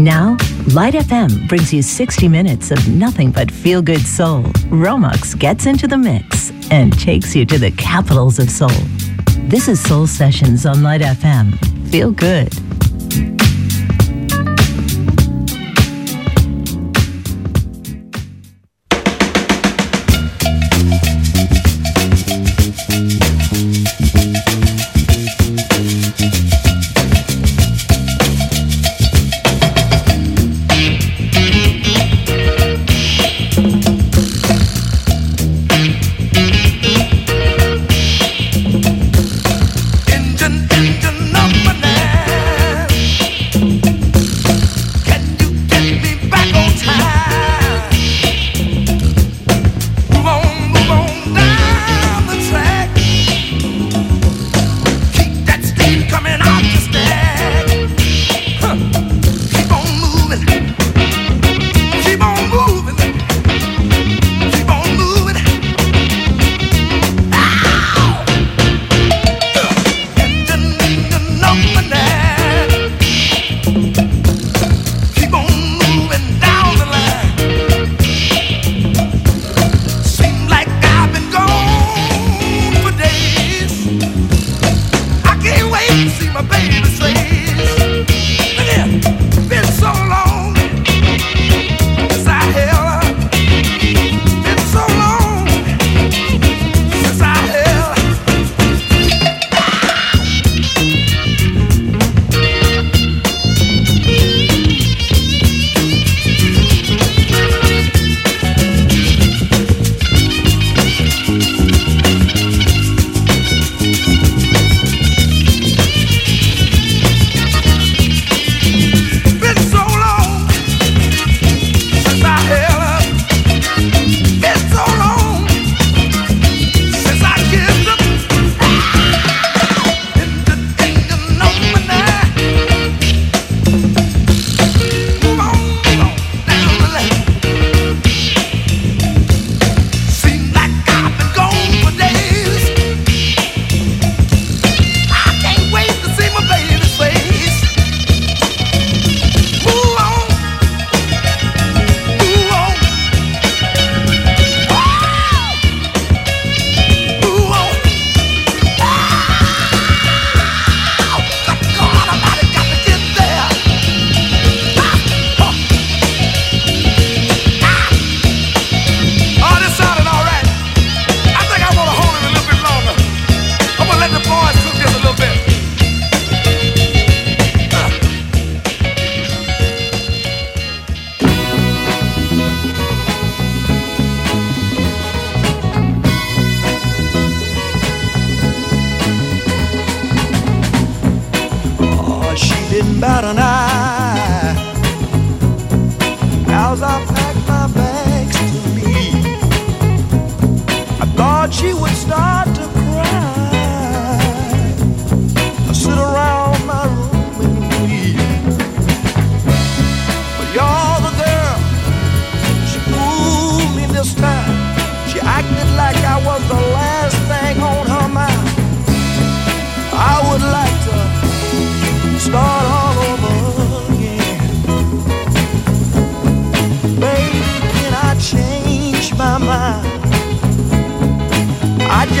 Now, Light FM brings you 60 minutes of nothing but feel good soul. Romex gets into the mix and takes you to the capitals of soul. This is Soul Sessions on Light FM. Feel good.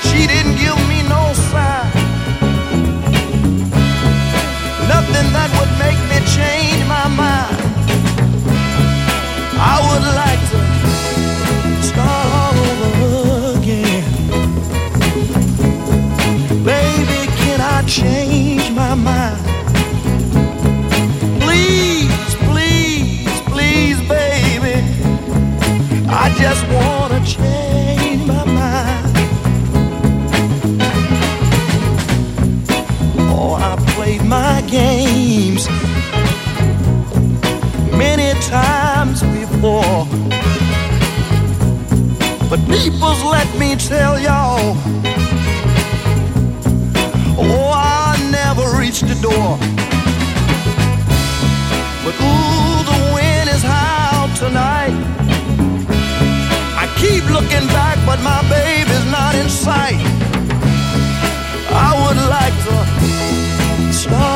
but she didn't give me no sign. Nothing that would make me change my mind. I would like to. Peoples, let me tell y'all. Oh, I never reached the door. But ooh, the wind is high tonight. I keep looking back, but my baby's not in sight. I would like to start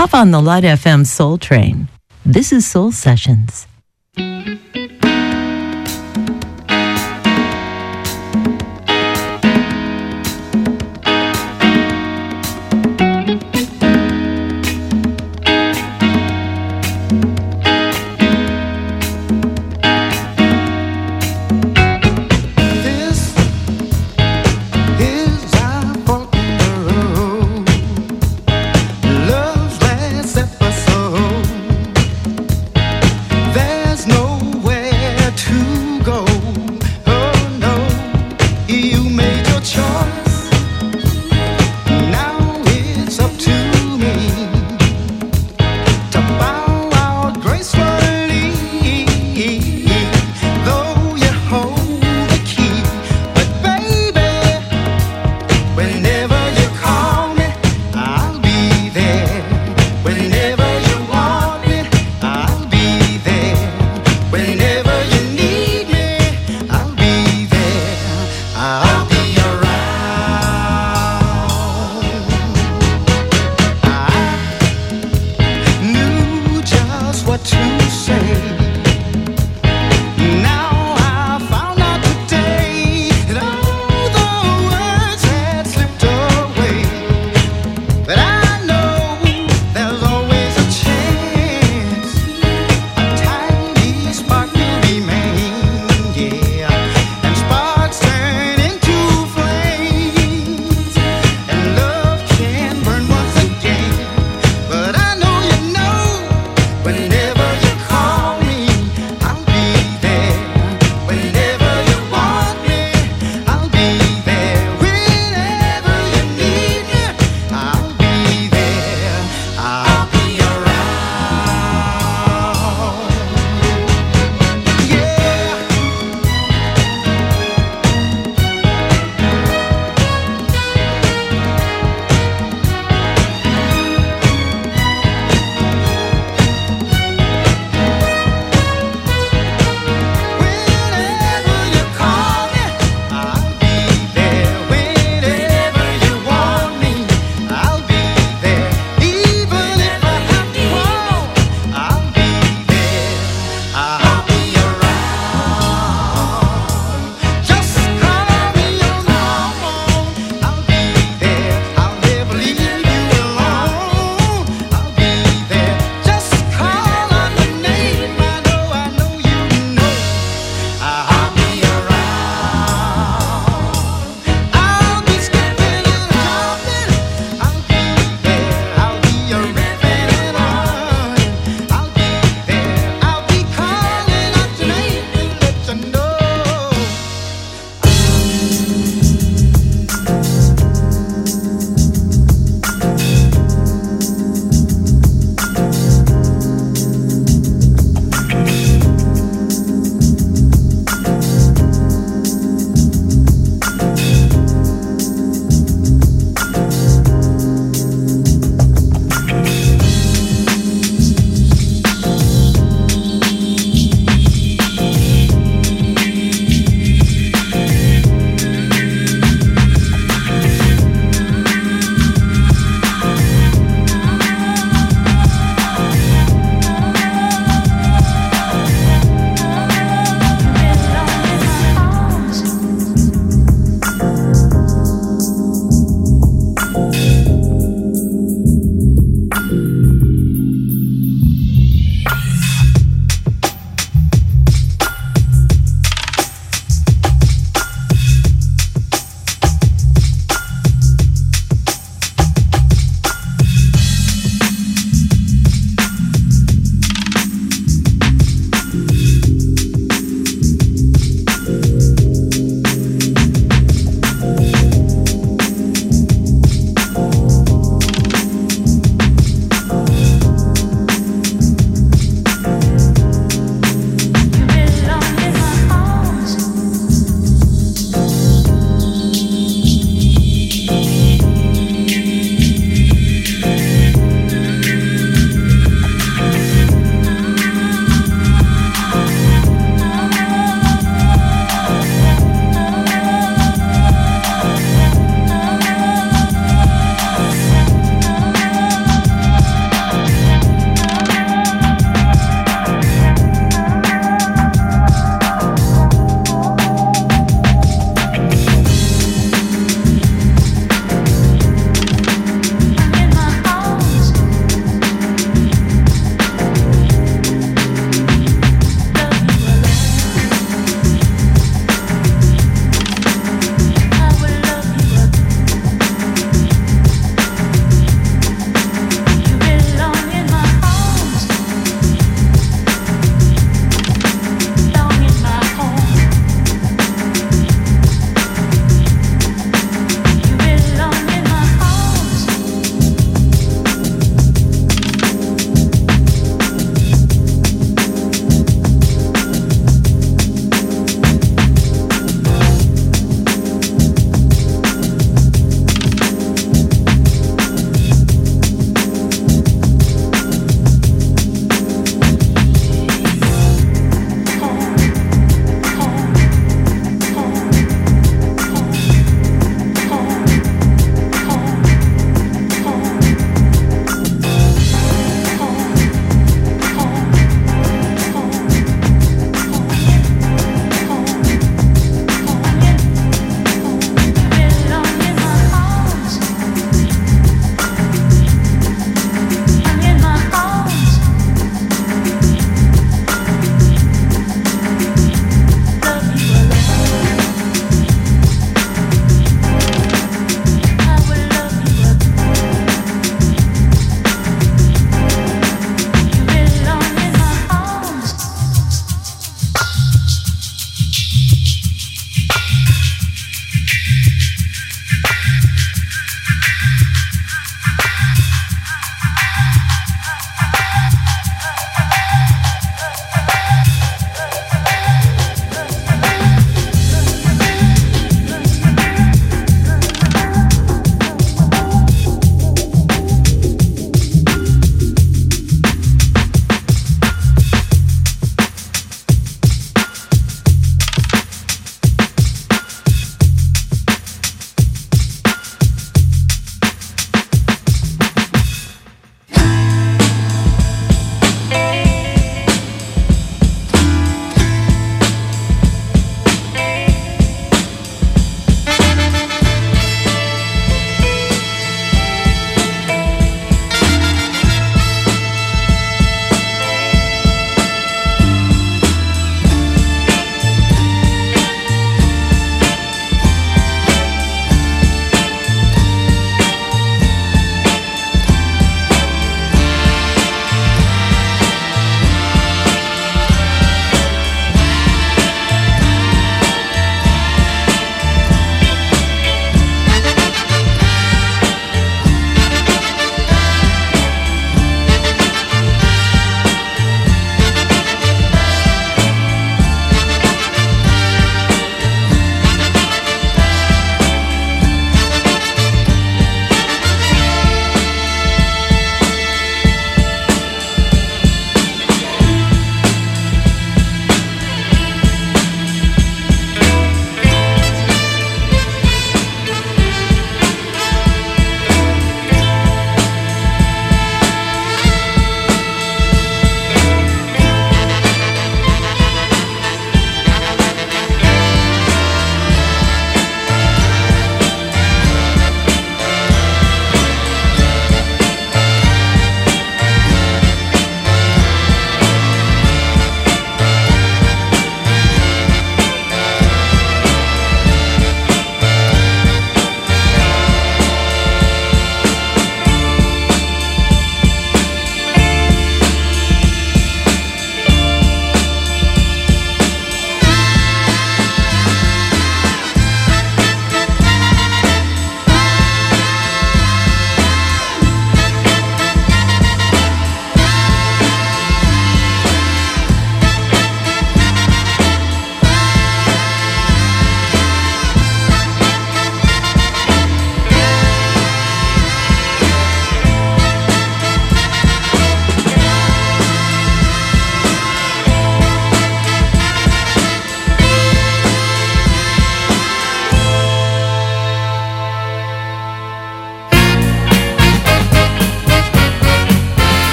Hop on the Light FM Soul Train. This is Soul Sessions.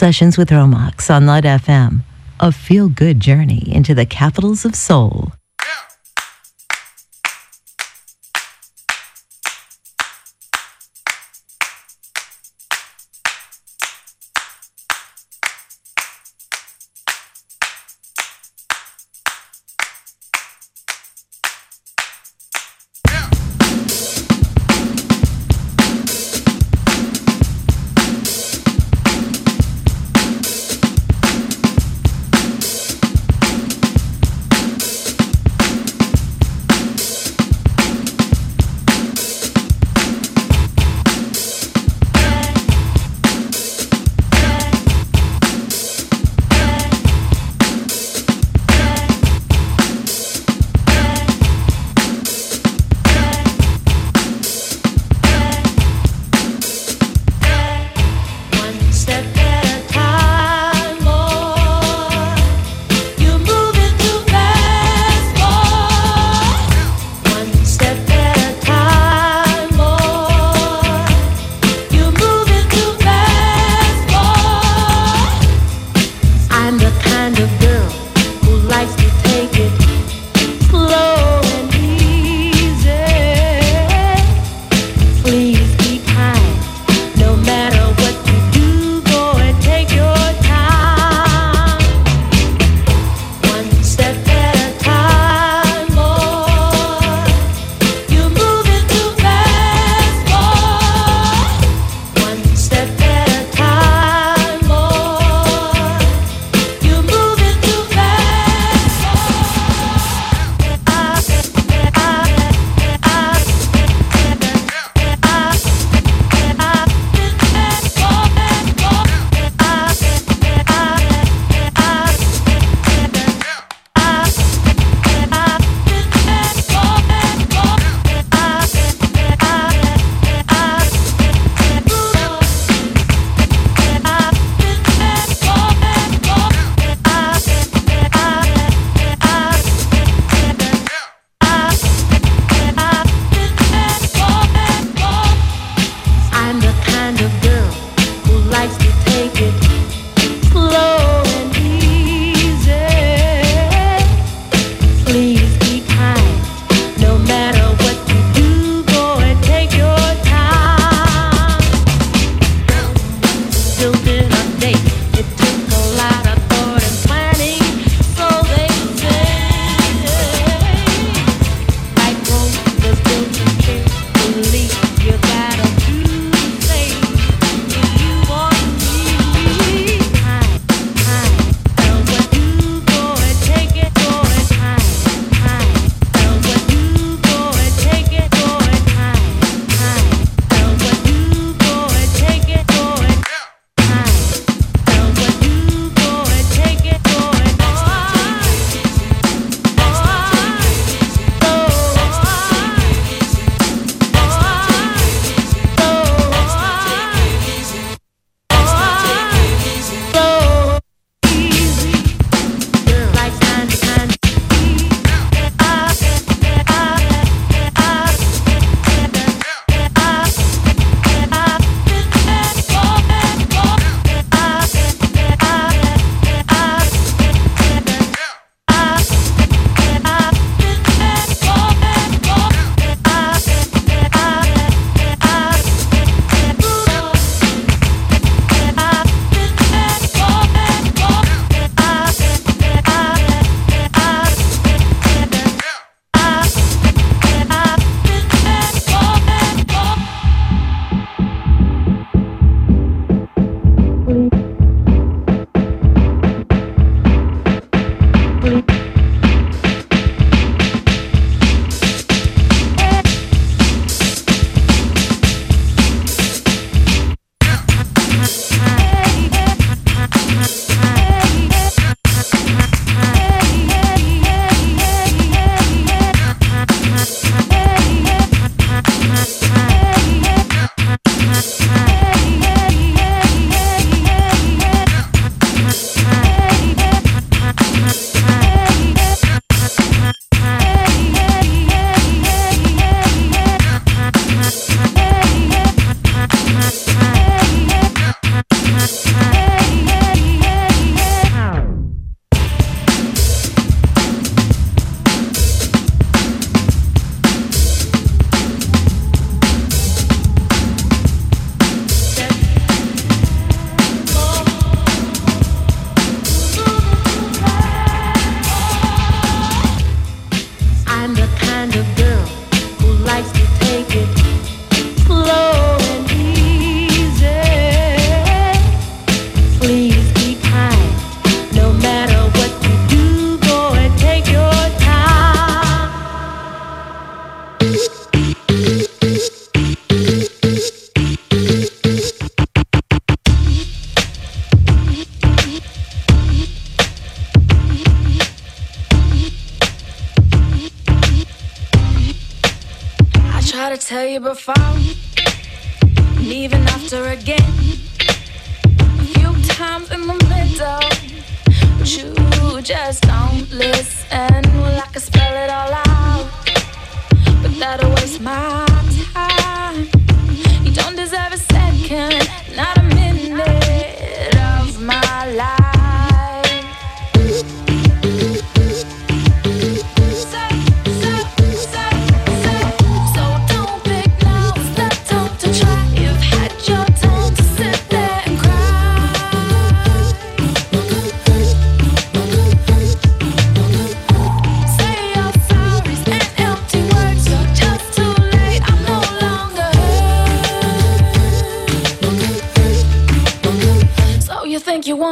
Sessions with Romax on Light FM. A feel good journey into the capitals of soul.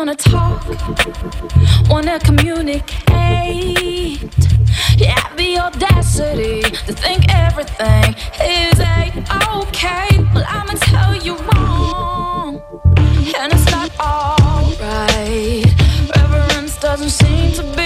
Wanna talk, wanna communicate. Yeah, the audacity to think everything is a okay. Well, I'ma tell you wrong, and it's not alright. Reverence doesn't seem to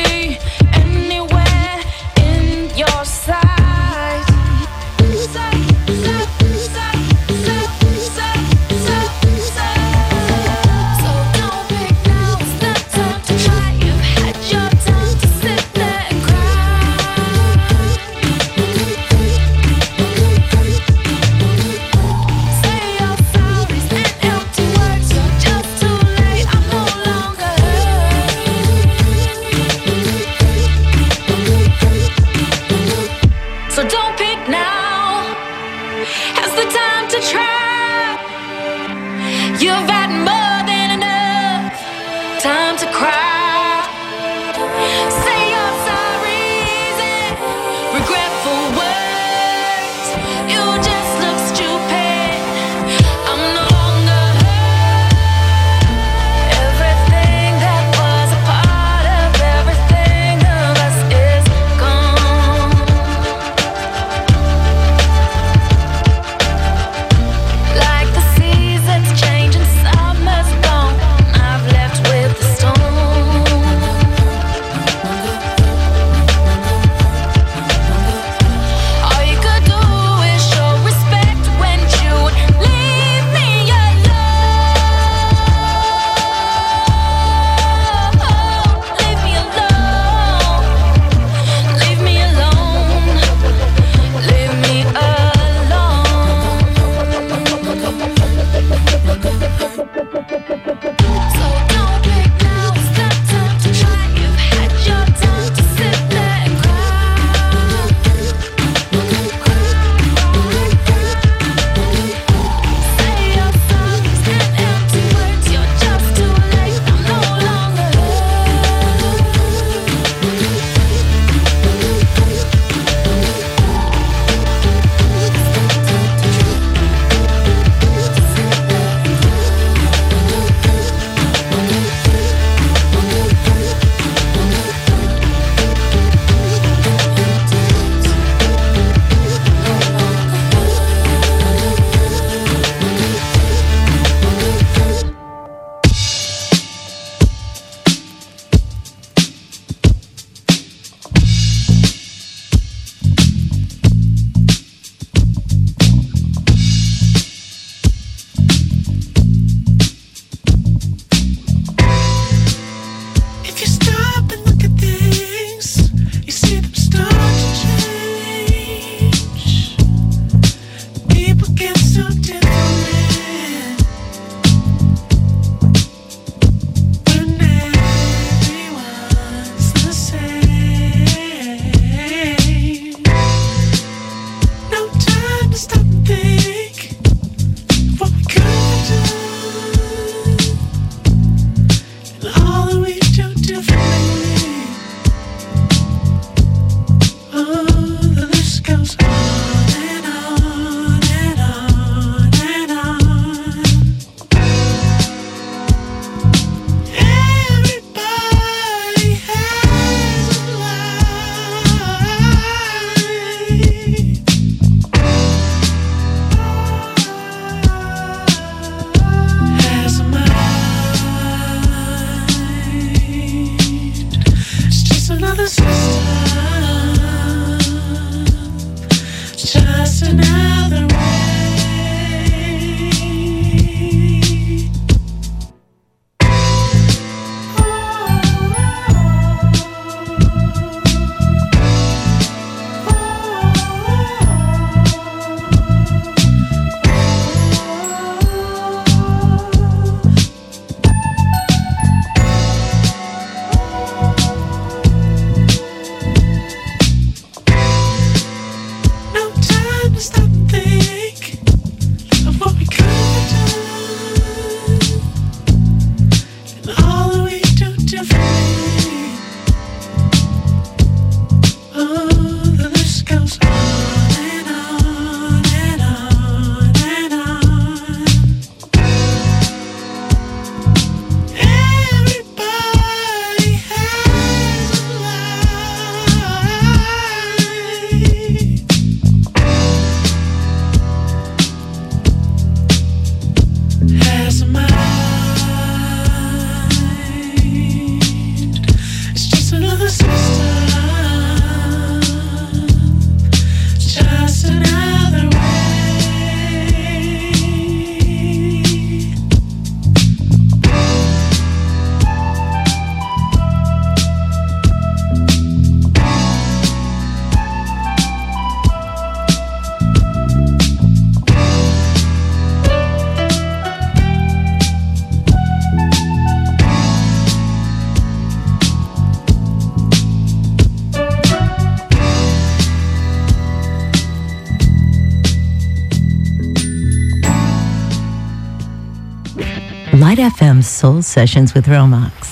Soul Sessions with Romax.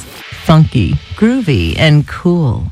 Funky, groovy, and cool.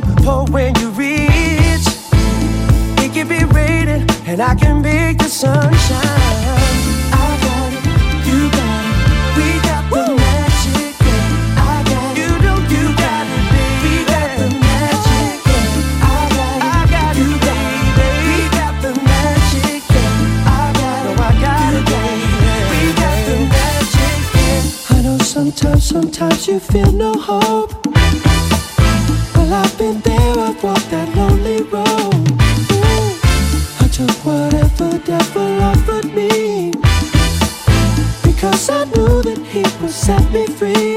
When you're poor, poor when you're rich. It can be raining, and I can make the sunshine. I got it, you got it. We got the magic. I got it, you got it. We got the magic. I got it, baby. We got the magic. I got it, baby. Got the magic game. I got it. We got the magic. I know sometimes, sometimes you feel no hope. I've there, I've walked that lonely road. Ooh, I took whatever devil offered me. Because I knew that he would set me free.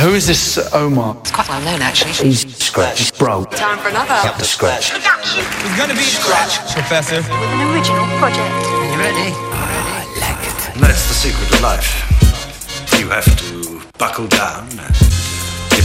Who is this Omar? It's quite well known, actually. He's scratch. Bro. Time for another. Up the scratch. It's gonna be scratch, Professor. With an original project. Are you ready? Ah, I like it. That's the secret of life. You have to buckle down and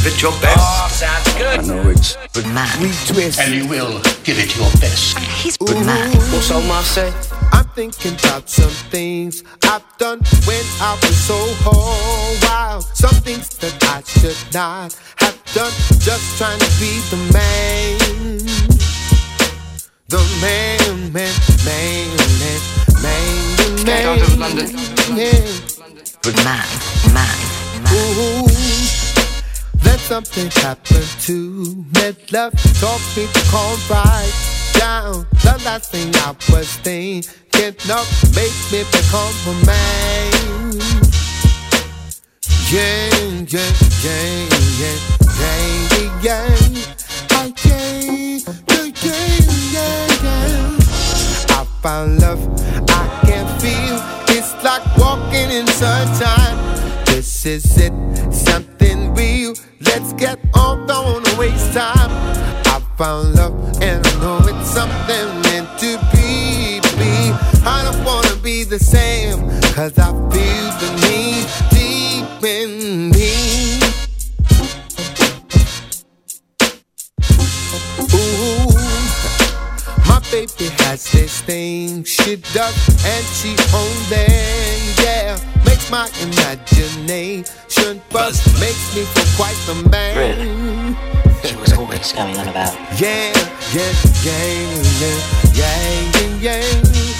give it your best. Oh, sounds good. I know it's Good man. We twist. And you will give it your best. He's good man. What's Omar say? I'm thinking about some things I've done when I was so whole wild. Some things that I should not have done. Just trying to be the man. The man, man, man, man, man, the man. Out of London. Yeah. Good man. Man. Man. Ooh, then something happened to. Love taught me to calm right down. The last thing I was thinking of make me become a man. Yeah, yeah, yeah, yeah, yeah, yeah. I yeah, yeah, yeah, yeah, yeah. I found love I can feel. It's like walking in sunshine. This is it, something Let's get on, don't wanna waste time. I found love and I know it's something meant to be. be. I don't wanna be the same, cause I feel the need deep in me. Ooh. My baby has this thing she does, and she only, yeah, makes my imagination buzz, makes me feel quite the man. She was always going on about. Yeah, yeah, yeah, yeah, yeah, yeah, yeah.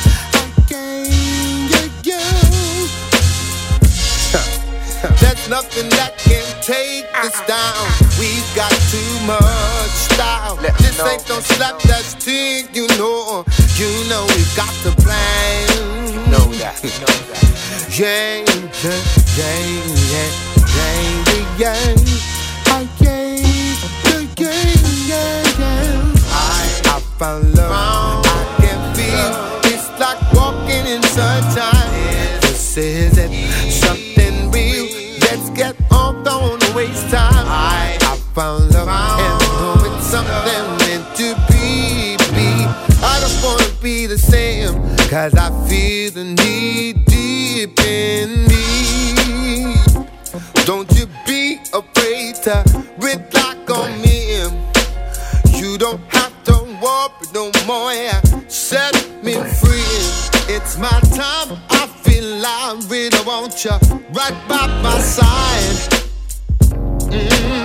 There's nothing that can take us uh-uh. down. We've got too much style. This ain't no slap that's thing, you know. You know we've got the plan. Know that. You Know that. Yeah, yeah, yeah, yeah, yeah. I gave the game, yeah, yeah. I, I found love. I can feel it's like walking in sunshine. This is it, something real. Let's get on, don't waste time. I, I found love, and know it's something meant to be. be. I don't wanna be the same, cause I feel the need deep in me. Don't you with lock on me. You don't have to worry no more. Yeah. Set me free. It's my time. I feel I really want you right by my side. Mm.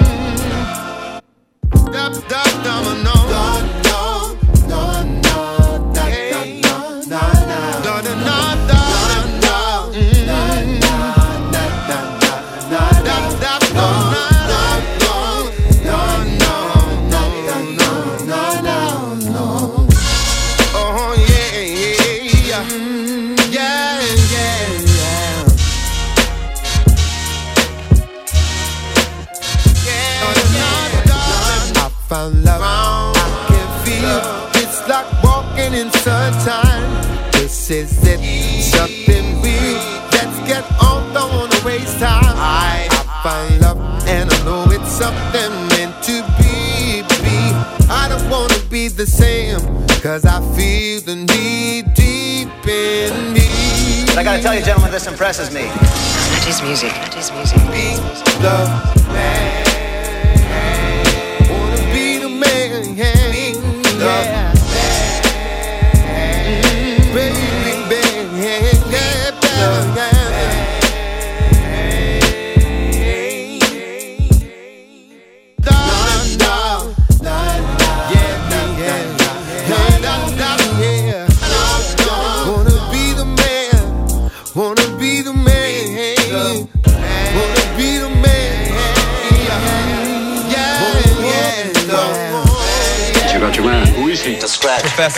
impresses me. That is music. That is music.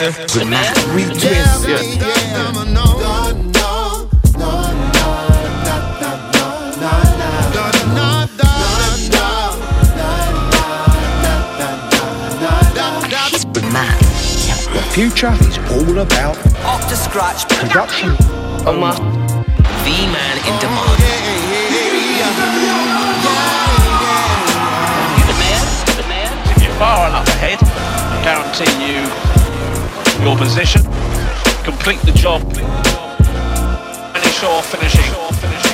massive. But not retwist. Yeah. yeah. Future is all about off the scratch production. Oh my the man in demand. You the man, the man. If you're far enough ahead, I guarantee you your position, complete the job, finish or finishing.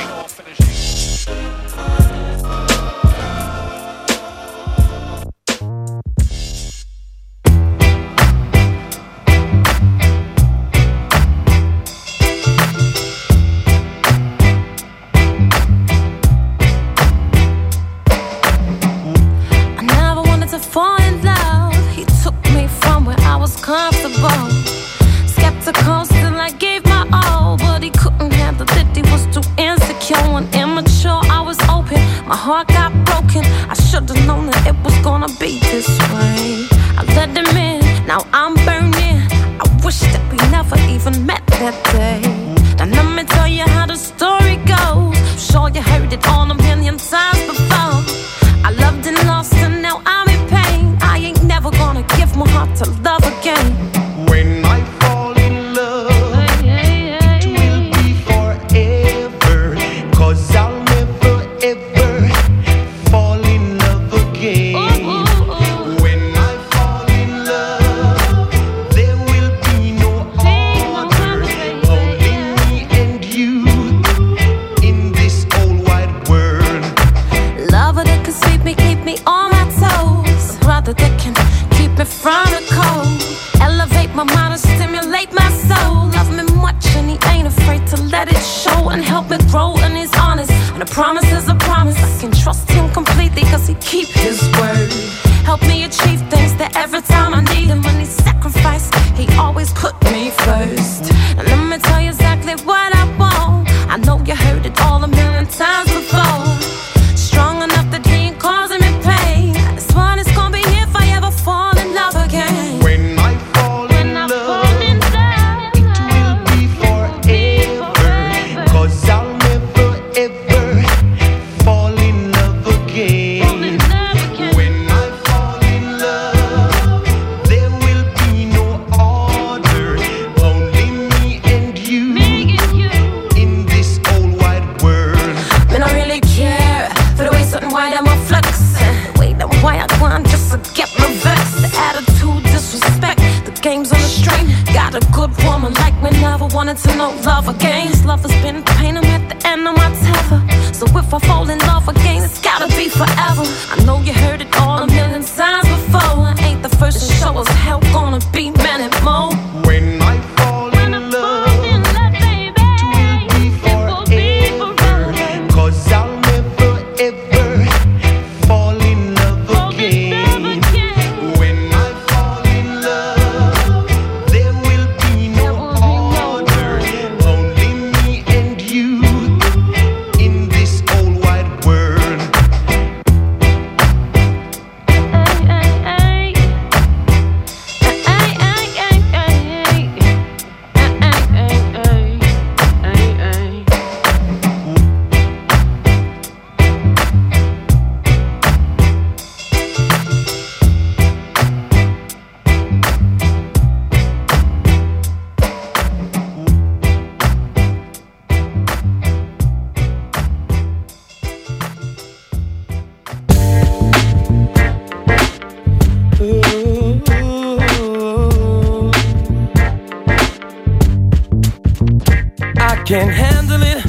Can't handle it.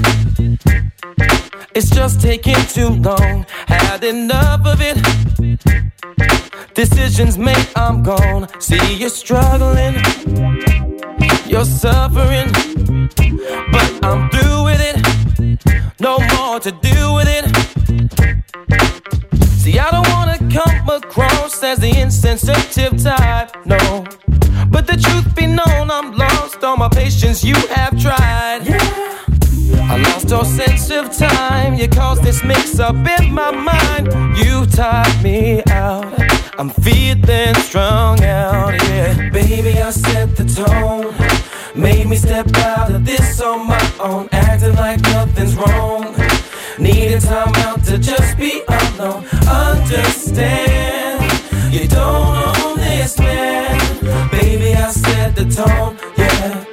It's just taking too long. Had enough of it. Decisions made, I'm gone. See you struggling. You're suffering. But I'm through with it. No more to do with it. See, I don't wanna come across as the insensitive type, no. But the truth be known, I'm lost. All my patience you have tried. I lost all sense of time. You caused this mix up in my mind. You tired me out. I'm feeling strung out, yeah. Baby, I set the tone. Made me step out of this on my own. Acting like nothing's wrong. Needed time out to just be alone. Understand, you don't own this man. The tone, yeah.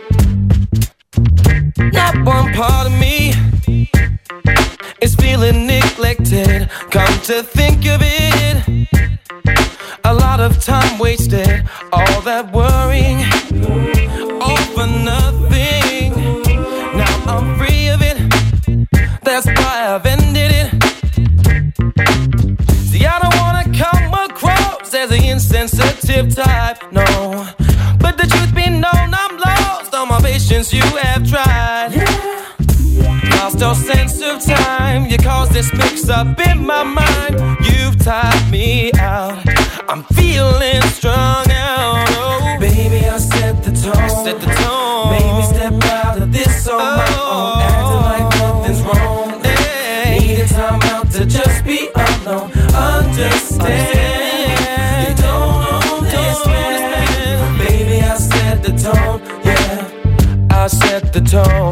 Not one part of me is feeling neglected. Come to think of it, a lot of time wasted. All that worrying, all for nothing. Now I'm free of it. That's why I've ended it. See, I don't wanna come across as an insensitive type, no. Patience you have tried. Lost all sense of time. You caused this mix up in my mind. You've tired me out. I'm feeling strung out. Oh, baby, I set the tone. Set the tone. Made me step out of this on my own. Oh. Acting like nothing's wrong. Needed time out to just be alone. Understand. Tone.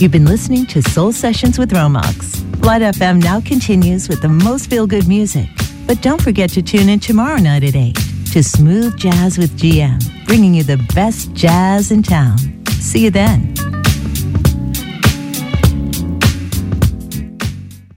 You've been listening to Soul Sessions with Romox. Light FM now continues with the most feel good music. But don't forget to tune in tomorrow night at 8 to Smooth Jazz with GM, bringing you the best jazz in town. See you then.